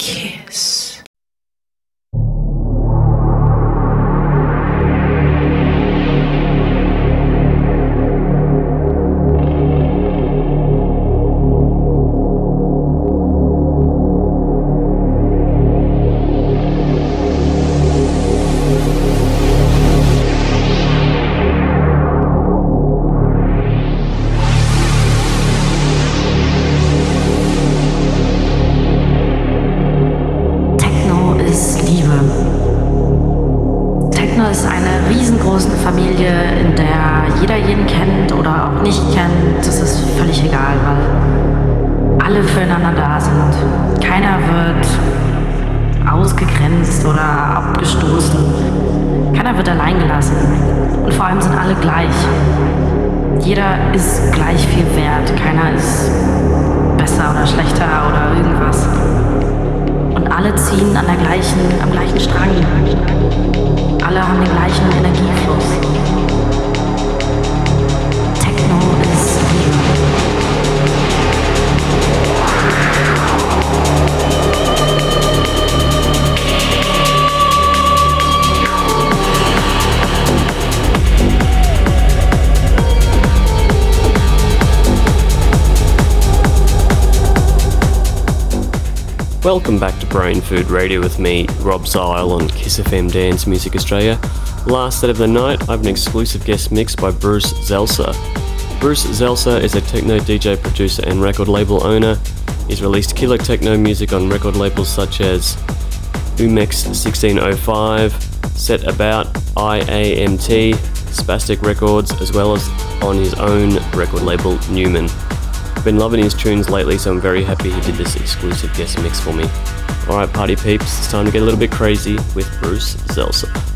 kiss. Alle haben den gleichen Energiefonds. Welcome back to Brain Food Radio with me, Rob Zile on Kiss FM Dance Music Australia. Last set of the night, I have an exclusive guest mix by Bruce Zalcer. Bruce Zalcer is a techno DJ producer and record label owner. He's released killer techno music on record labels such as Umek's 1605, Set About, IAMT, Spastic Records, as well as on his own record label Newman. Been loving his tunes lately, so I'm very happy he did this exclusive guest mix for me. Alright, party peeps, it's time to get a little bit crazy with Bruce Zalcer.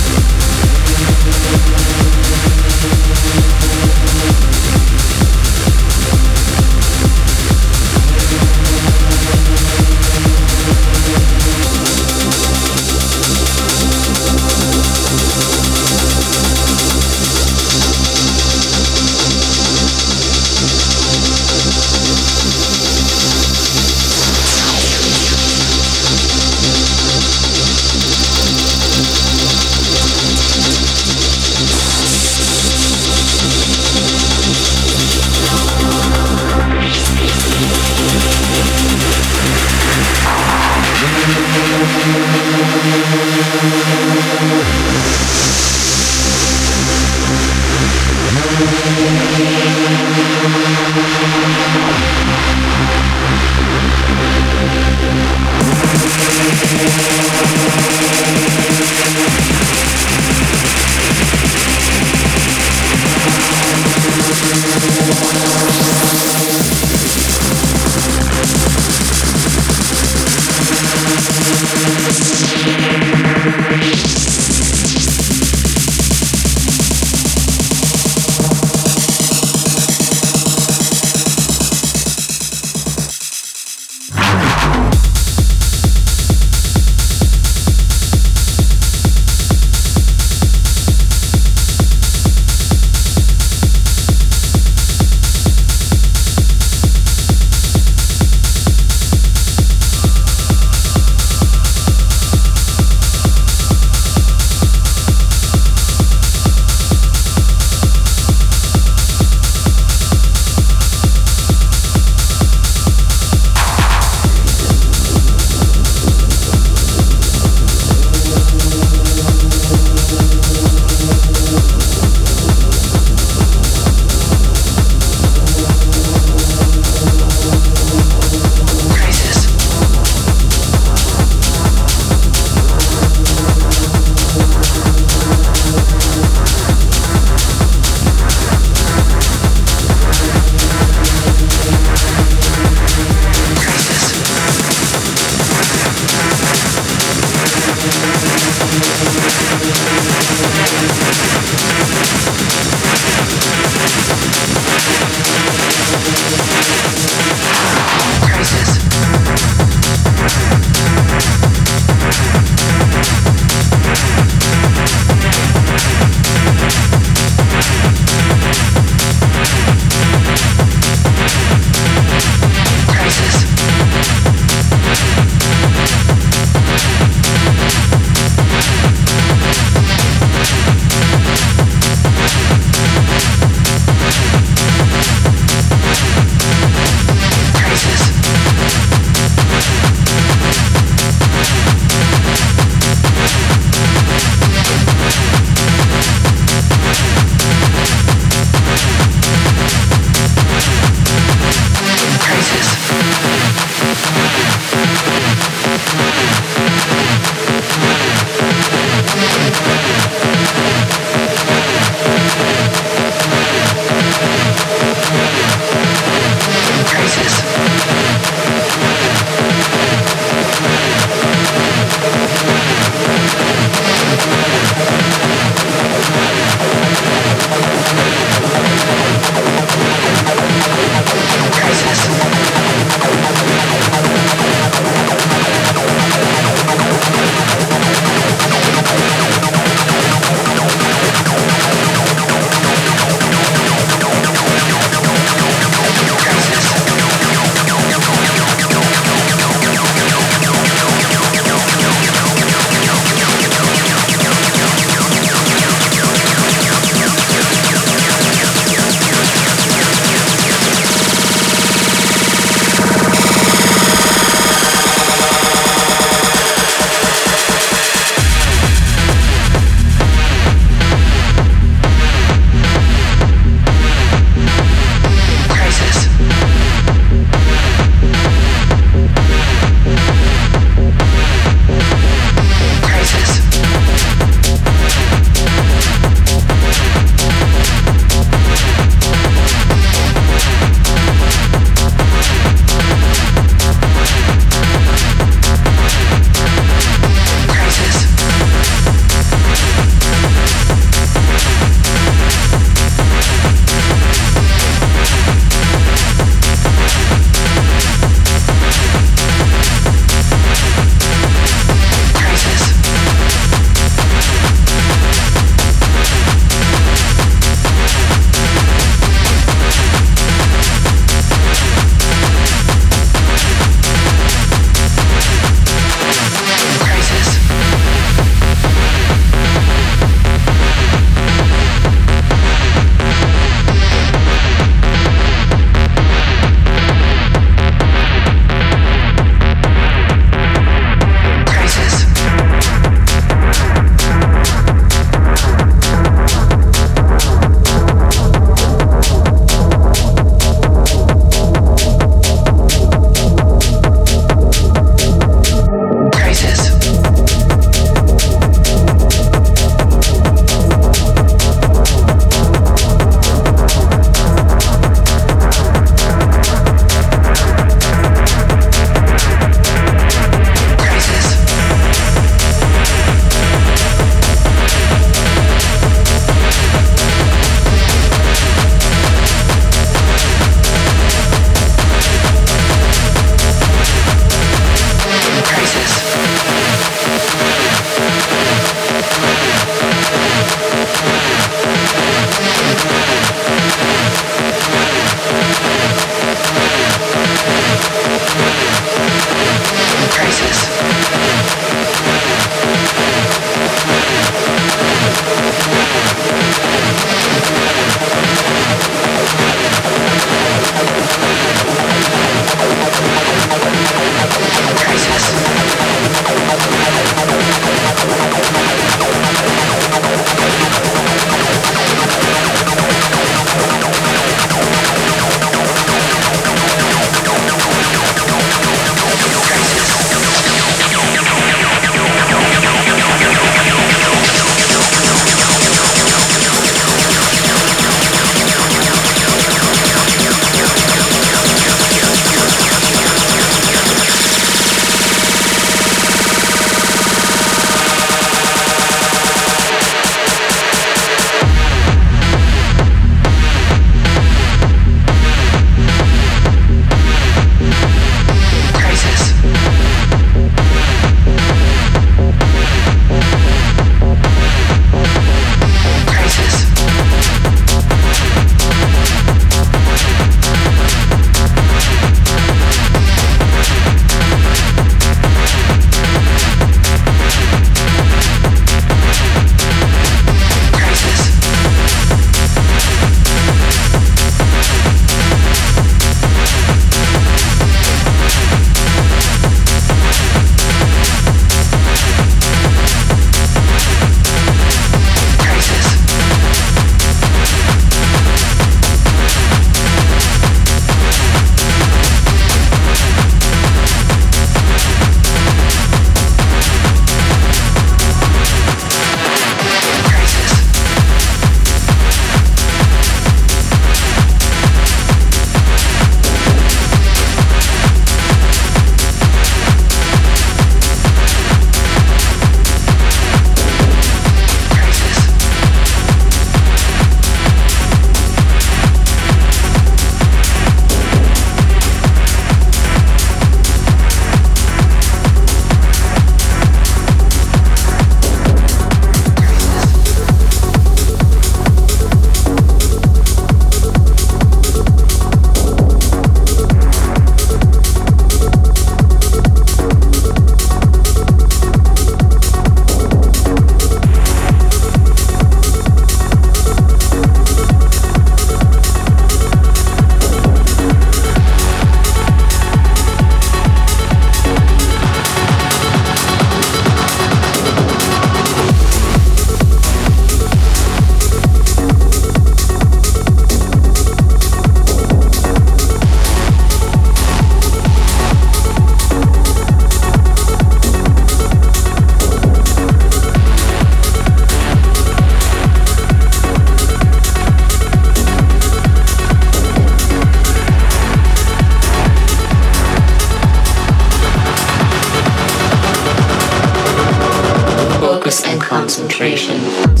Concentration.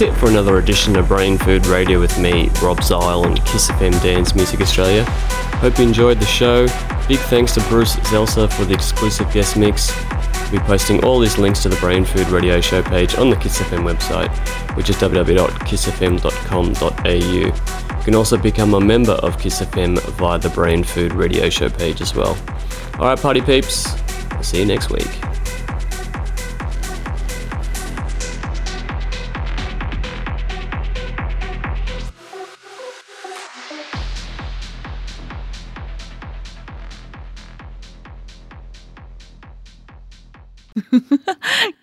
That's it for another edition of Brain Food Radio with me, Rob Zile and Kiss FM Dance Music Australia. Hope you enjoyed the show. Big thanks to Bruce Zalcer for the exclusive guest mix. We'll be posting all these links to the Brain Food Radio show page on the Kiss FM website, which is www.kissfm.com.au. You can also become a member of Kiss FM via the Brain Food Radio show page as well. Alright, party peeps, I'll see you next week.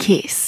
Kiss.